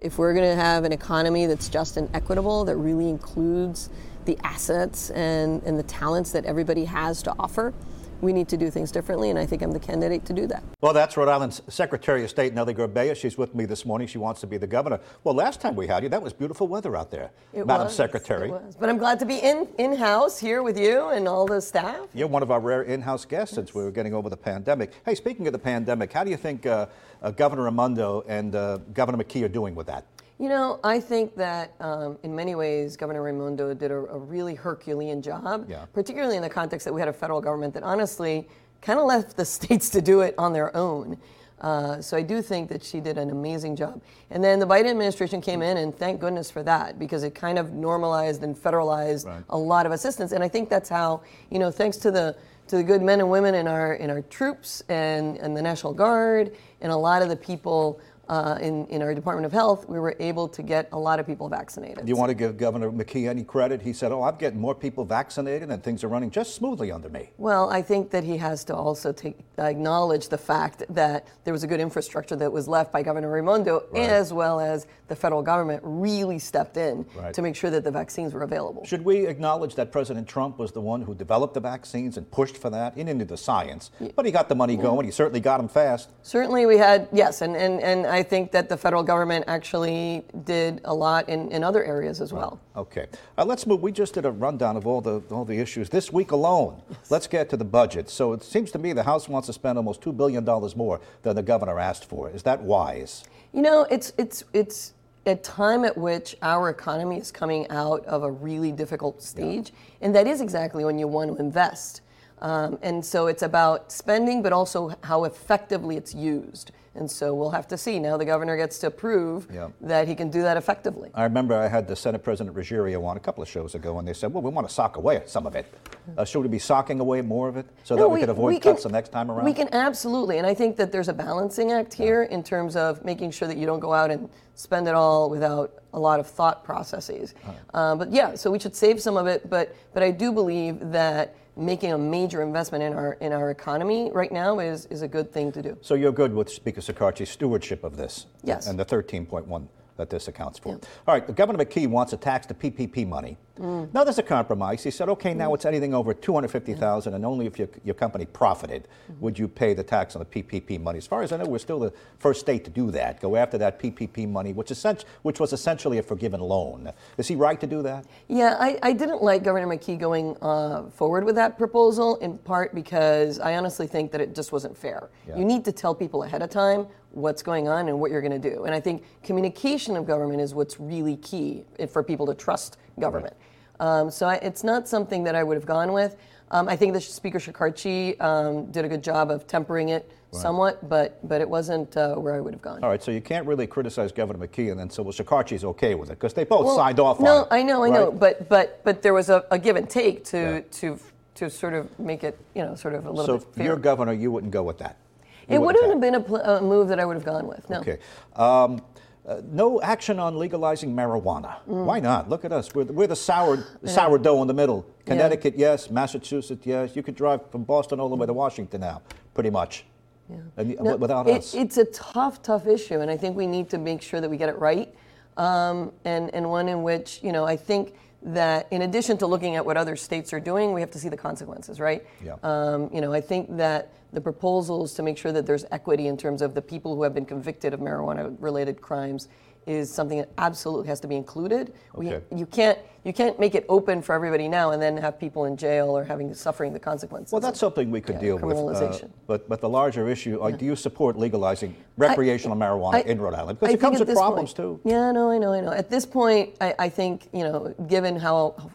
If we're going to have an economy that's just and equitable, that really includes the assets and, and the talents that everybody has to offer, we need to do things differently, and I think I'm the candidate to do that. Well, that's Rhode Island's Secretary of State, Nellie Gorbea. She's with me this morning. She wants to be the governor. Well, last time we had you, that was beautiful weather out there, It Madam was, Secretary. it was. But I'm glad to be in in house here with you and all the staff. You're one of our rare in-house guests since we were getting over the pandemic. Hey, speaking of the pandemic, how do you think uh, uh, Governor Raimondo and uh, Governor McKee are doing with that? You know, I think that um, in many ways, Governor Raimondo did a, a really Herculean job, Yeah. particularly in the context that we had a federal government that honestly kind of left the states to do it on their own. Uh, so I do think that she did an amazing job. And then the Biden administration came in, and thank goodness for that, because it kind of normalized and federalized Right. a lot of assistance. And I think that's how, you know, thanks to the to the good men and women in our in our troops and, and the National Guard and a lot of the people uh, in, in our Department of Health, we were able to get a lot of people vaccinated. Do you want to give Governor McKee any credit? He said, oh, I'm getting more people vaccinated and things are running just smoothly under me. Well, I think that he has to also take, acknowledge the fact that there was a good infrastructure that was left by Governor Raimondo, Right. as well as the federal government really stepped in Right. to make sure that the vaccines were available. Should we acknowledge that President Trump was the one who developed the vaccines and pushed for that? He didn't do the science, but he got the money going. He certainly got them fast. Certainly, we had yes, and, and, and I think that the federal government actually did a lot in, in other areas as well. Okay, uh, let's move. We just did a rundown of all the all the issues this week alone. Let's get to the budget. So it seems to me the House wants to spend almost two billion dollars more than the governor asked for. Is that wise? You know, it's it's it's a time at which our economy is coming out of a really difficult stage, and that is exactly when you want to invest. Um, and so it's about spending, but also how effectively it's used. And so we'll have to see. Now the governor gets to prove Yeah. that he can do that effectively. I remember I had the Senate President Ruggerio on a couple of shows ago, and they said, "Well, we want to sock away some of it. Uh, should we be socking away more of it so that No, we, could avoid can- cuts the next time around?" We can absolutely, and I think that there's a balancing act here in terms of making sure that you don't go out and spend it all without a lot of thought processes. Uh, but yeah, so we should save some of it. But but I do believe that making a major investment in our in our economy right now is is a good thing to do. So you're good with Speaker Shekarchi's stewardship of this? Yes. And the 13.1 that this accounts for. All right, the Governor McKee wants to tax the PPP money. Mm. Now there's a compromise. He said, okay, now it's anything over 250,000 and only if your, your company profited Mm-hmm. would you pay the tax on the PPP money. As far as I know, we're still the first state to do that, go after that PPP money, which, essen- which was essentially a forgiven loan. Is he right to do that? Yeah, I, I didn't like Governor McKee going uh, forward with that proposal in part because I honestly think that it just wasn't fair. Yeah. You need to tell people ahead of time what's going on and what you're going to do. And I think communication of government is what's really key for people to trust government. Um, so I, it's not something that I would have gone with. Um, I think that Speaker Shekarchi um, did a good job of tempering it somewhat, but but it wasn't uh, where I would have gone. All right, so you can't really criticize Governor McKee and then say, well, Shekarchi's okay with it, because they both Well, signed off no, on it. No, I know, I know, but but but there was a, a give and take to Yeah. to to sort of make it, you know, sort of a little So bit if fair. you're governor, you wouldn't go with that? It wouldn't wouldn't have been a, pl- a move that I would have gone with. No. Okay. Um, uh, no action on legalizing marijuana. Mm. Why not? Look at us. We're, the- we're the sour, sourdough in the middle. Connecticut, yes. Massachusetts, yes. You could drive from Boston all the way to Washington now, pretty much. And, No, without it- us. It's a tough, tough issue, and I think we need to make sure that we get it right, um, and and one in which you know I think that in addition to looking at what other states are doing, we have to see the consequences, right? Yeah. Um, you know, I think that the proposals to make sure that there's equity in terms of the people who have been convicted of marijuana-related crimes is something that absolutely has to be included. Okay. We, you can't you can't make it open for everybody now and then have people in jail or having suffering the consequences. well, that's something we could yeah, deal with. uh, criminalization. but, but the larger issue, uh, do you support legalizing recreational marijuana I- in Rhode Island? I Because it comes with problems, point- too. Yeah, no, I know, I know. At this point, I, I think you know, given how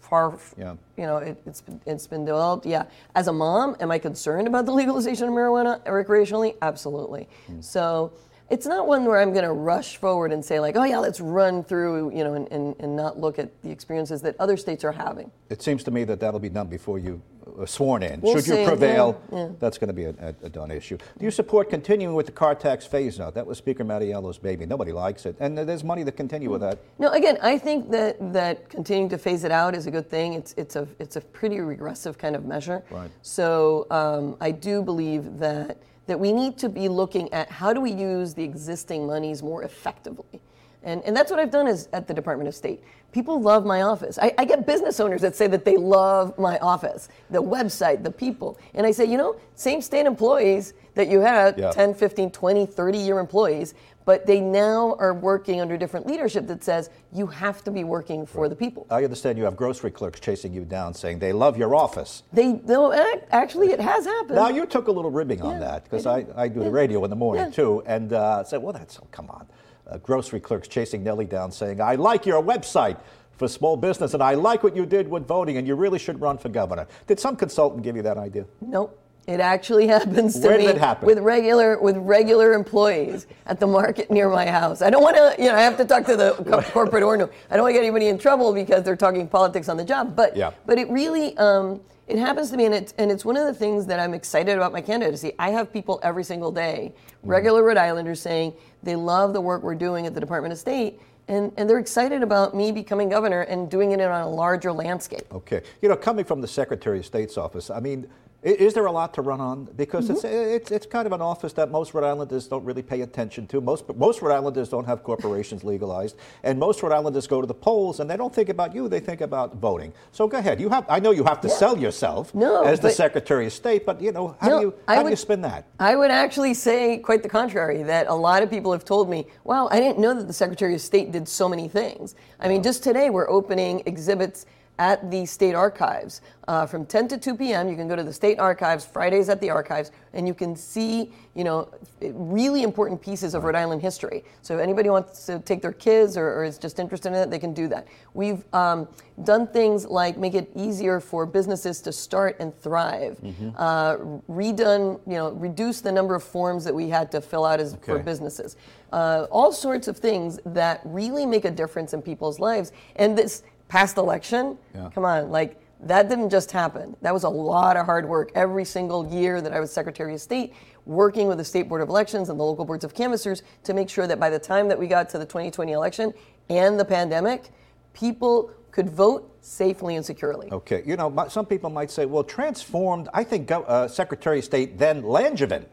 far Yeah. you know it, it's been, it's been developed, yeah. As a mom, am I concerned about the legalization of marijuana recreationally? Absolutely. Hmm. So. It's not one where I'm going to rush forward and say like, oh yeah, let's run through, you know, and, and, and not look at the experiences that other states are having. It seems to me that that'll be done before you uh, sworn in. We'll Should you prevail, yeah, yeah. that's going to be a, a, a done issue. Do you support continuing with the car tax phase out? That was Speaker Mattiello's baby. Nobody likes it, and there's money to continue with that. No, again, I think that that continuing to phase it out is a good thing. It's it's a it's a pretty regressive kind of measure. Right. So um, I do believe that that we need to be looking at how do we use the existing monies more effectively. And, and that's what I've done is at the Department of State. People love my office. I, I get business owners that say that they love my office, the website, the people. And I say, you know, same state employees that you had, Yeah. 10, 15, 20, 30 year employees, but they now are working under different leadership that says you have to be working for the people. I understand you have grocery clerks chasing you down saying they love your office. They no, actually, it has happened. Now you took a little ribbing on that because I I. I do the radio in the morning Yeah. too, and uh, said, "Well, that's oh, come on." Uh, grocery clerks chasing Nellie down, saying, "I like your website for small business, and I like what you did with voting, and you really should run for governor." Did some consultant give you that idea? Nope. It actually happens to Where me did it happen? with regular with regular employees at the market near my house. I don't want to, you know, I have to talk to the co- corporate owner. I don't want to get anybody in trouble because they're talking politics on the job. But Yeah. but it really um, it happens to me, and it's and it's one of the things that I'm excited about my candidacy. I have people every single day, Mm-hmm. regular Rhode Islanders, saying they love the work we're doing at the Department of State. And, and they're excited about me becoming governor and doing it on a larger landscape. Okay. You know, coming from the Secretary of State's office, I mean, is there a lot to run on? Because it's, Mm-hmm. it's, it's kind of an office that most Rhode Islanders don't really pay attention to. Most, most Rhode Islanders don't have corporations legalized. And most Rhode Islanders go to the polls and they don't think about you, they think about voting. So go ahead. You have, I know you have to sell yourself No, as the Secretary of State, but, you know, how, No, do, you, I how do you would- spin that? I would actually say quite the contrary, that a lot of people have told me, wow, I didn't know that the Secretary of State did so many things. I mean, just today we're opening exhibits at the state archives uh, from 10 to 2 p.m. You can go to the state archives Fridays at the archives, and you can see, you know, really important pieces of Rhode Island history. So if anybody wants to take their kids or, or is just interested in it, they can do that. We've um, done things like make it easier for businesses to start and thrive. Uh, redone, you know, reduce the number of forms that we had to fill out as for businesses. Uh, all sorts of things that really make a difference in people's lives. And this past election, Yeah. come on, like that didn't just happen. That was a lot of hard work every single year that I was Secretary of State, working with the State Board of Elections and the local boards of canvassers to make sure that by the time that we got to the 2020 election and the pandemic, people could vote safely and securely. Okay, you know, some people might say, well, transformed, I think uh, Secretary of State then Langevin,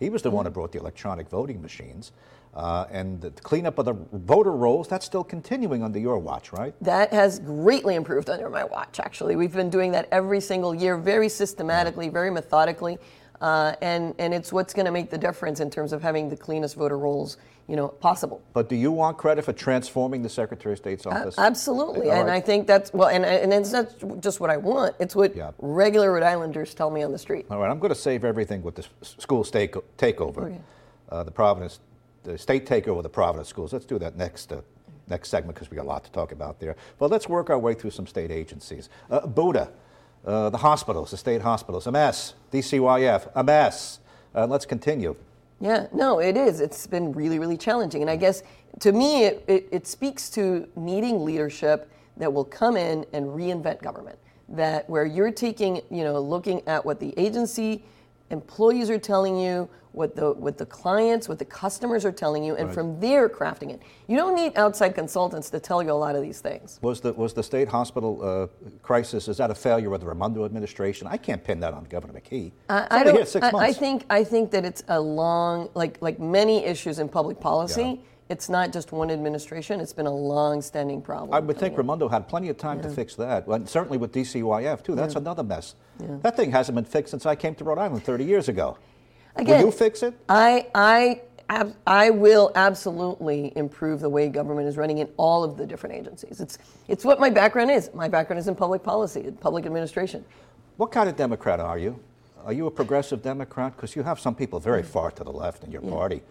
he was the one who brought the electronic voting machines. Uh, and the cleanup of the voter rolls, that's still continuing under your watch, right? That has greatly improved under my watch, actually. We've been doing that every single year, very systematically, very methodically. Uh, and, and it's what's going to make the difference in terms of having the cleanest voter rolls you know, possible. But do you want credit for transforming the Secretary of State's office? Absolutely, All and. I think that's well, and and it's not just what I want; it's what Yeah. regular Rhode Islanders tell me on the street. All right, I'm going to save everything with the school state takeover, Okay. uh, the Providence, the state takeover of the Providence schools. Let's do that next uh, next segment because we got a lot to talk about there. But let's work our way through some state agencies. Uh, Buda, uh, the hospitals, the state hospitals, a mess. DCYF, a mess. Uh, let's continue. Yeah, no, it is. It's been really, really challenging. And I guess to me, it, it, it speaks to needing leadership that will come in and reinvent government. That where you're taking, you know, looking at what the agency employees are telling you, what the what the clients, what the customers are telling you, and from there crafting it. You don't need outside consultants to tell you a lot of these things. Was the was the state hospital uh, crisis? Is that a failure of the Raimondo administration? I can't pin that on Governor McKee. I, It's I only don't. here six I, I think I think that it's a long, like like many issues in public policy. Yeah. It's not just one administration. It's been a long-standing problem. I would think Raimondo had plenty of time to fix that. And certainly with DCYF too. That's another mess. That thing hasn't been fixed since I came to Rhode Island 30 years ago. Again, Will you fix it? I I ab- I will absolutely improve the way government is running in all of the different agencies. It's it's what my background is. My background is in public policy, in public administration. What kind of Democrat are you? Are you a progressive Democrat? Because you have some people very far to the left in your party.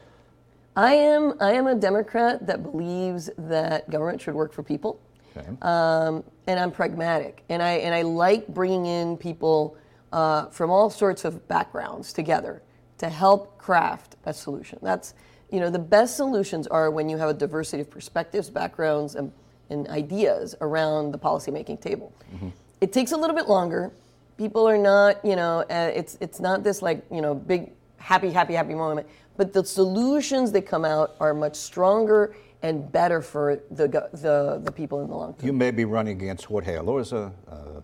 I am I am a Democrat that believes that government should work for people. Okay. um, and I'm pragmatic, and I and I like bringing in people uh, from all sorts of backgrounds together to help craft a solution. That's you know the best solutions are when you have a diversity of perspectives, backgrounds, and, and ideas around the policymaking table. It takes a little bit longer. People are not you know uh, it's it's not this like you know big happy happy happy moment, but the solutions that come out are much stronger and better for the the the people in the long term. You may be running against Jorge Elorza, uh,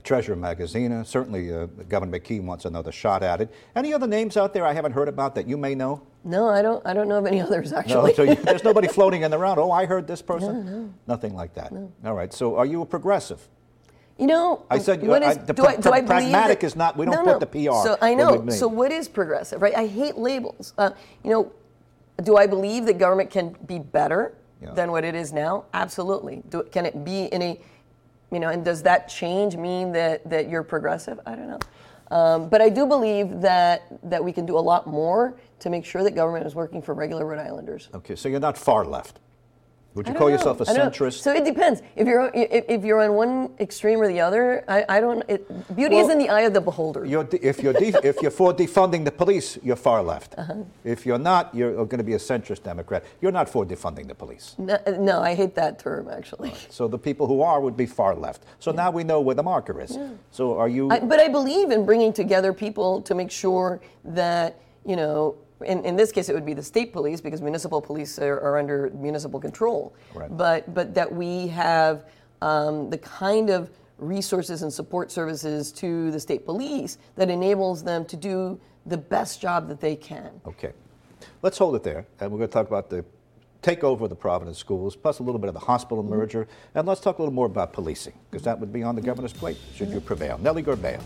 Treasurer Magaziner. Certainly, uh, Governor McKee wants another shot at it. Any other names out there I haven't heard about that you may know? No, I don't. I don't know of any others No, actually. so you, there's nobody floating in the round. Oh, I heard this person. Nothing like that. All right. So, are you a progressive? You know, I said, what I- is, the do I, do I believe pragmatic that- is not- we don't no, put the PR So I know. So what is progressive, right? I hate labels. Uh, you know, do I believe that government can be better Yeah. than what it is now? Absolutely. Do, can it be in a, you know, and does that change mean that that you're progressive? I don't know. Um, but I do believe that that we can do a lot more to make sure that government is working for regular Rhode Islanders. Okay. So, you're not far left. Would you call know. yourself a I don't know. centrist? So it depends. If you're if, if you're on one extreme or the other, I, I don't. It, beauty is in the eye of the beholder. You're de- if you're de- if you're for defunding the police, you're far left. Uh-huh. If you're not, you're going to be a centrist Democrat. You're not for defunding the police. No, no, I hate that term actually. So the people who are would be far left. So now we know where the marker is. So are you? I, but I believe in bringing together people to make sure that you know. In, in this case, it would be the state police because municipal police are, are under municipal control. Right. But but that we have um, the kind of resources and support services to the state police that enables them to do the best job that they can. okay, let's hold it there, and we're going to talk about the takeover of the Providence schools, plus a little bit of the hospital Mm-hmm. merger, and let's talk a little more about policing because that would be on the governor's plate should you prevail. Nellie Gorbea.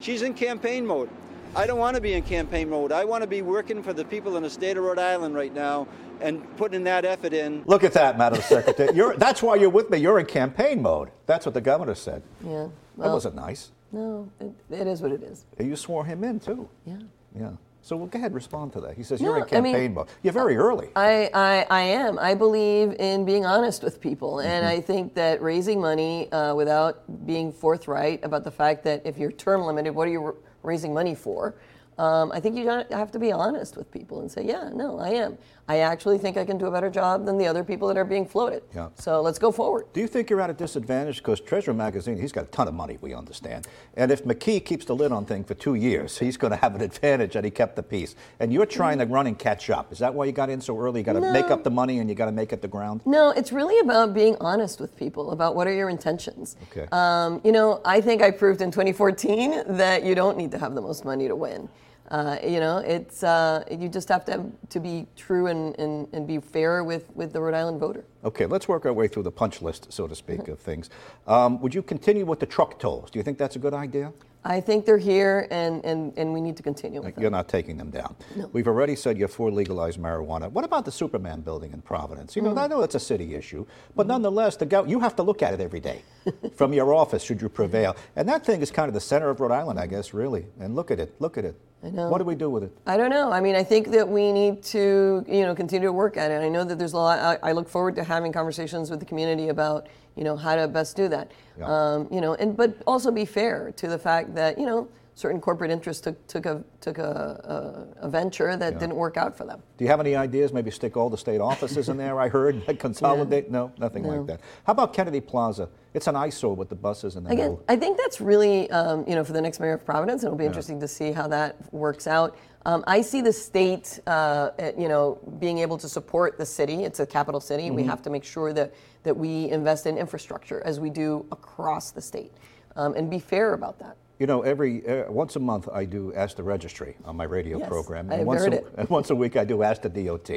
She's in campaign mode. I don't want to be in campaign mode. I want to be working for the people in the state of Rhode Island right now and putting that effort in. Look at that, Madam Secretary. You're, that's why you're with me. You're in campaign mode. That's what the governor said. Yeah. that wasn't nice. no, it, it is what it is. You swore him in too. Yeah. Yeah. So well, go ahead, and respond to that. He says you're No, in I mean- campaign mode. You're very early. I, I, I am. I believe in being honest with people. And Mm-hmm. I think that raising money uh, without being forthright about the fact that if you're term limited, what are you r- raising money for? Um, I think you have to be honest with people and say, yeah, no, I am. I actually think I can do a better job than the other people that are being floated. Yeah. So let's go forward. Do you think you're at a disadvantage? Because Treasurer Magaziner, he's got a ton of money, we understand. And if McKee keeps the lid on thing for two years, he's going to have an advantage that he kept the peace. And you're trying to run and catch up. Is that why you got in so early? You got to make up the money and you got to make it the ground? No, it's really about being honest with people about what are your intentions. Okay. Um, you know, I think I proved in 2014 that you don't need to have the most money to win. Uh, you know, it's uh, you just have to have, to be true and, and, and be fair with, with the Rhode Island voter. Okay, let's work our way through the punch list, so to speak, of things. Um, would you continue with the truck tolls? Do you think that's a good idea? I think they're here, and, and, and we need to continue with You're not taking them down. We've already said you're for legalized marijuana. What about the Superman building in Providence? You know, I know it's a city issue, but nonetheless, the go- you have to look at it every day from your office should you prevail. And that thing is kind of the center of Rhode Island, I guess, really. And look at it, look at it. I know. What do we do with it? I don't know. I mean, I think that we need to, you know, continue to work at it. I know that there's a lot. I, I look forward to having conversations with the community about, you know, how to best do that. Yeah. Um, you know, and but also be fair to the fact that you know certain corporate interests took took a took a, a, a venture that didn't work out for them. Do you have any ideas? Maybe stick all the state offices in there, I heard, consolidate? No, nothing like that. How about Kennedy Plaza? It's an eyesore with the buses in the Again, middle. I think that's really, um, you know, for the next mayor of Providence, it'll be interesting to see how that works out. Um, I see the state, uh, you know, being able to support the city. It's a capital city. We have to make sure that that we invest in infrastructure as we do across the state, um, and be fair about that. You know, every uh, once a month I do Ask the Registry on my radio Yes, program, I've once a. Mm-hmm. and once a week I do Ask the DOT.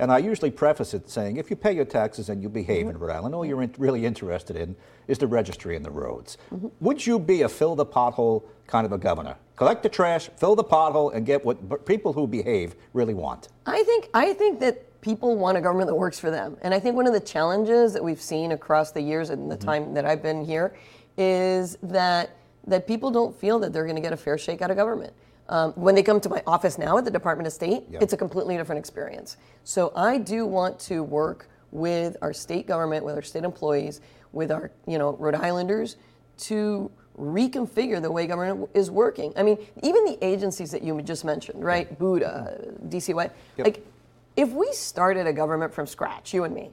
And I usually preface it saying, if you pay your taxes and you behave in Rhode Island, all you're in, really interested in is the registry and the roads. Mm-hmm. Would you be a fill the pothole kind of a governor? Collect the trash, fill the pothole, and get what b- people who behave really want. I think I think that people want a government that works for them, and I think one of the challenges that we've seen across the years and the time that I've been here is that that people don't feel that they're going to get a fair shake out of government. Um, when they come to my office now at the Department of State, Yeah. it's a completely different experience. So I do want to work with our state government, with our state employees, with our you know Rhode Islanders to reconfigure the way government is working. I mean, even the agencies that you just mentioned, right? Buddha, DCY, Yep. like if we started a government from scratch, you and me,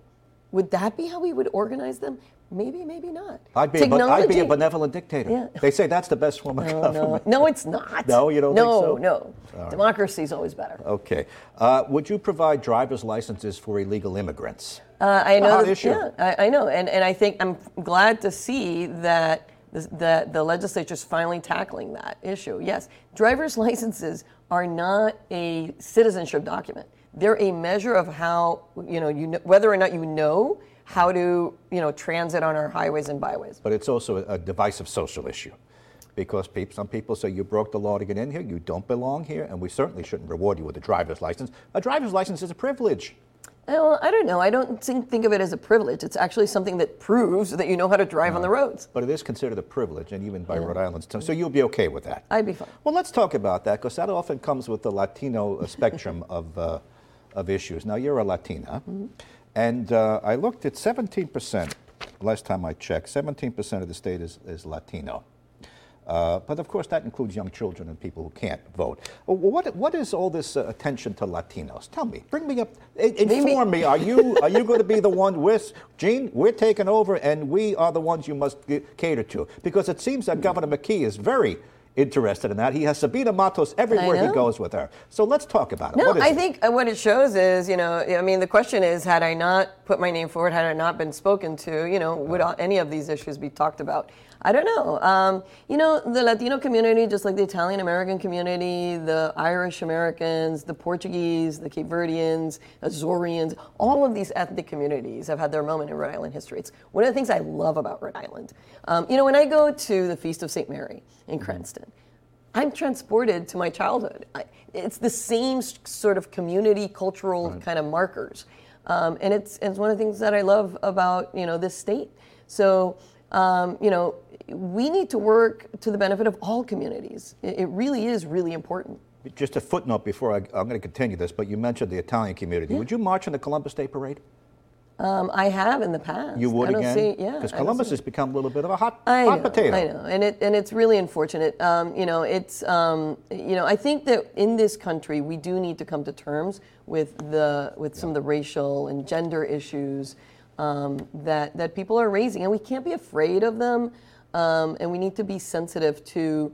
would that be how we would organize them? Maybe, maybe not. I'd be, a, ben- I'd be a benevolent dictator. Yeah. They say that's the best form of No, government. no, no, it's not. No, you don't think no, so? No, Democracy is always better. Okay. Uh, would you provide driver's licenses for illegal immigrants? Uh, I know hot that, issue. Yeah, I, I know, and and I think I'm glad to see that the, that the legislature's finally tackling that issue. Yes, driver's licenses are not a citizenship document. They're a measure of how you know you know, whether or not you know how to you know transit on our highways and byways. But it's also a, divisive social issue. Because some people say you broke the law to get in here, you don't belong here, and we certainly shouldn't reward you with a driver's license. A driver's license is a privilege. Well, I don't know. I don't think, think of it as a privilege. It's actually something that proves that you know how to drive on the roads. But it is considered a privilege, and even by Rhode Island. So so you'll be okay with that. I'd be fine. Well, let's talk about that because that often comes with the Latino uh, spectrum of, uh, of issues. Now, you're a Latina, Mm-hmm. And uh, I looked at 17%, last time I checked, 17% of the state is, is Latino. Uh, but of course, that includes young children and people who can't vote. What, what is all this uh, attention to Latinos? Tell me, bring me up, inform me. Are you, are you going to be the one with, Gene, we're taking over and we are the ones you must g- cater to? Because it seems that Governor McKee is very interested in that. He has Sabina Matos everywhere he goes with her. So let's talk about it. No, What is I it? think uh, what it shows is, you know, I mean, the question is, had I not put my name forward, had I not been spoken to, you know, would any of these issues be talked about? I don't know. Um, you know, the Latino community, just like the Italian American community, the Irish Americans, the Portuguese, the Cape Verdeans, Azoreans, all of these ethnic communities have had their moment in Rhode Island history. It's one of the things I love about Rhode Island. Um, you know, when I go to the Feast of St. Mary in Cranston, I'm transported to my childhood. I, it's the same sort of community cultural kind of markers, um, and it's it's one of the things that I love about you know this state. So um, you know we need to work to the benefit of all communities. It, really is really important. Just a footnote before I, I'm going to continue this, but you mentioned the Italian community. Would you march in the Columbus Day Parade? Um, I have in the past. You would again? See, yeah, Because Columbus has become a little bit of a hot, I hot know, potato. I know, and it and it's really unfortunate. Um, you know, it's um, you know, I think that in this country we do need to come to terms with the with some of the racial and gender issues um, that that people are raising, and we can't be afraid of them, um, and we need to be sensitive to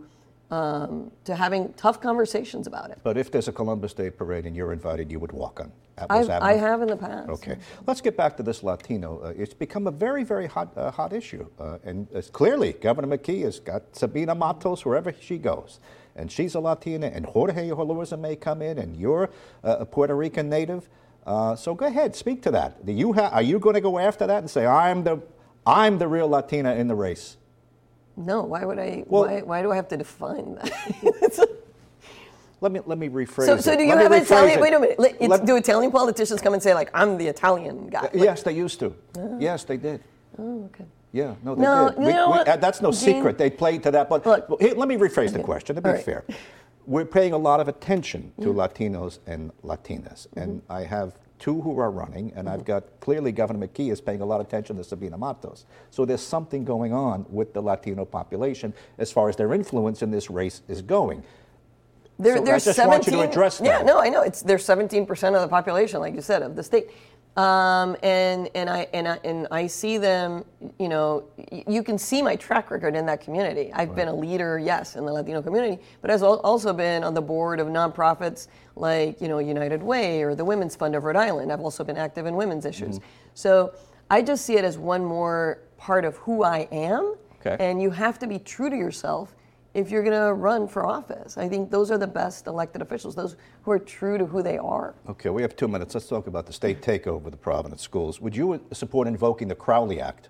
um, to having tough conversations about it. But if there's a Columbus Day parade and you're invited, you would walk on I've, Avenue? I have in the past. Okay, let's get back to this Latino. Uh, it's become a very, very hot, uh, hot issue, uh, and clearly Governor McKee has got Sabina Matos wherever she goes, and she's a Latina, and Jorge Elorza may come in, and you're uh, a Puerto Rican native. Uh, so go ahead, speak to that. Do you ha- are you going to go after that and say I'm the, I'm the real Latina in the race? No, why would I? Well- why, why do I have to define that? Let me let me rephrase so, it. so do you have Italian? it. Wait a minute. Let- do Italian politicians come and say like, "I'm the Italian guy"? Like, Yes, they used to. Yes, they did. oh, okay. Yeah, no, they No, did. know what, uh, that's no Gene? secret. They played to that. But Look. here, let me rephrase the question to be right. fair. We're paying a lot of attention to Latinos and Latinas. And Mm-hmm. I have two who are running, and I've mm-hmm. got clearly Governor McKee is paying a lot of attention to Sabina Matos. So there's something going on with the Latino population as far as their influence in this race is going. There, So I just 17, want you to address that. Yeah, no, I know. It's there's 17 percent of the population, like you said, of the state, um, and and I and I and I see them. You know, you can see my track record in that community. I've been a leader, yes, in the Latino community, but I've also been on the board of nonprofits like you know United Way or the Women's Fund of Rhode Island. I've also been active in women's issues. Mm-hmm. So I just see it as one more part of who I am, Okay. and you have to be true to yourself if you're going to run for office. I think those are the best elected officials, those who are true to who they are. Okay, we have two minutes. Let's talk about the state takeover of the Providence schools. Would you support invoking the Crowley Act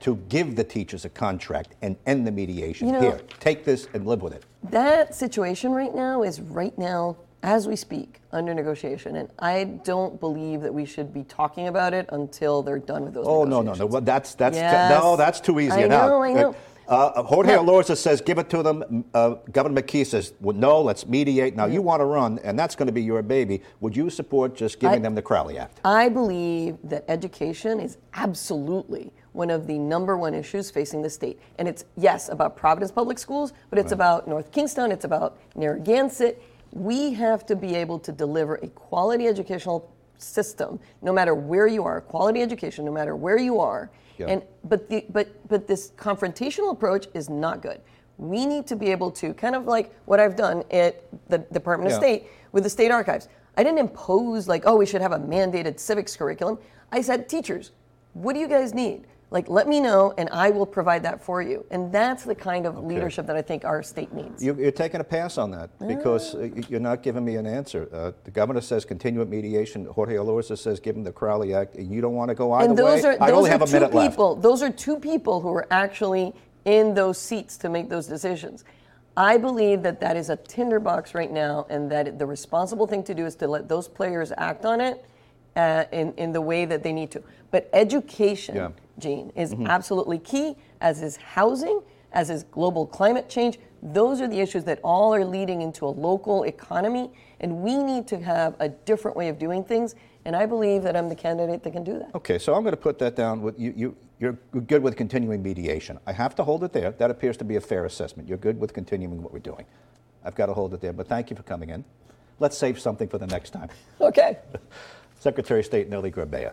to give the teachers a contract and end the mediation? You know- Here, take this and live with it. That situation right now is right now, as we speak, under negotiation. And I don't believe that we should be talking about it until they're done with those Oh no, no, no! Well, that's that's Yes. no, that's too easy. I now. I know. Uh, Uh, Jorge No. Elorza says, "Give it to them." Uh, Governor McKee says, well, "No, let's mediate." Now you want to run, and that's going to be your baby. Would you support just giving I- them the Crowley Act? I believe that education is absolutely one of the number one issues facing the state. And it's, yes, about Providence Public Schools, but it's about North Kingstown, it's about Narragansett. We have to be able to deliver a quality educational system, no matter where you are, quality education, no matter where you are. Yeah. And but the but but this confrontational approach is not good. We need to be able to kind of like what I've done at the Department Yeah. of State with the state archives. I didn't impose like, oh, we should have a mandated civics curriculum. I said, teachers, what do you guys need? Like, let me know, and I will provide that for you. And that's the kind of leadership that I think our state needs. You, you're taking a pass on that because uh, you're not giving me an answer. Uh, the governor says continue continuing mediation. Jorge Elorza says give him the Crowley Act. And you don't want to go either and those way. are I only are have a two minute left. people. Those are two people who are actually in those seats to make those decisions. I believe that that is a tinderbox right now, and that the responsible thing to do is to let those players act on it uh, in in the way that they need to. But education, Yeah. Gene, is Mm-hmm. absolutely key. As is housing, as is global climate change. Those are the issues that all are leading into a local economy, and we need to have a different way of doing things. And I believe that I'm the candidate that can do that. Okay, so I'm going to put that down. With you, you, you're good with continuing mediation. I have to hold it there. That appears to be a fair assessment. You're good with continuing what we're doing. I've got to hold it there. But thank you for coming in. Let's save something for the next time. Okay. Secretary of State Nellie Gorbea.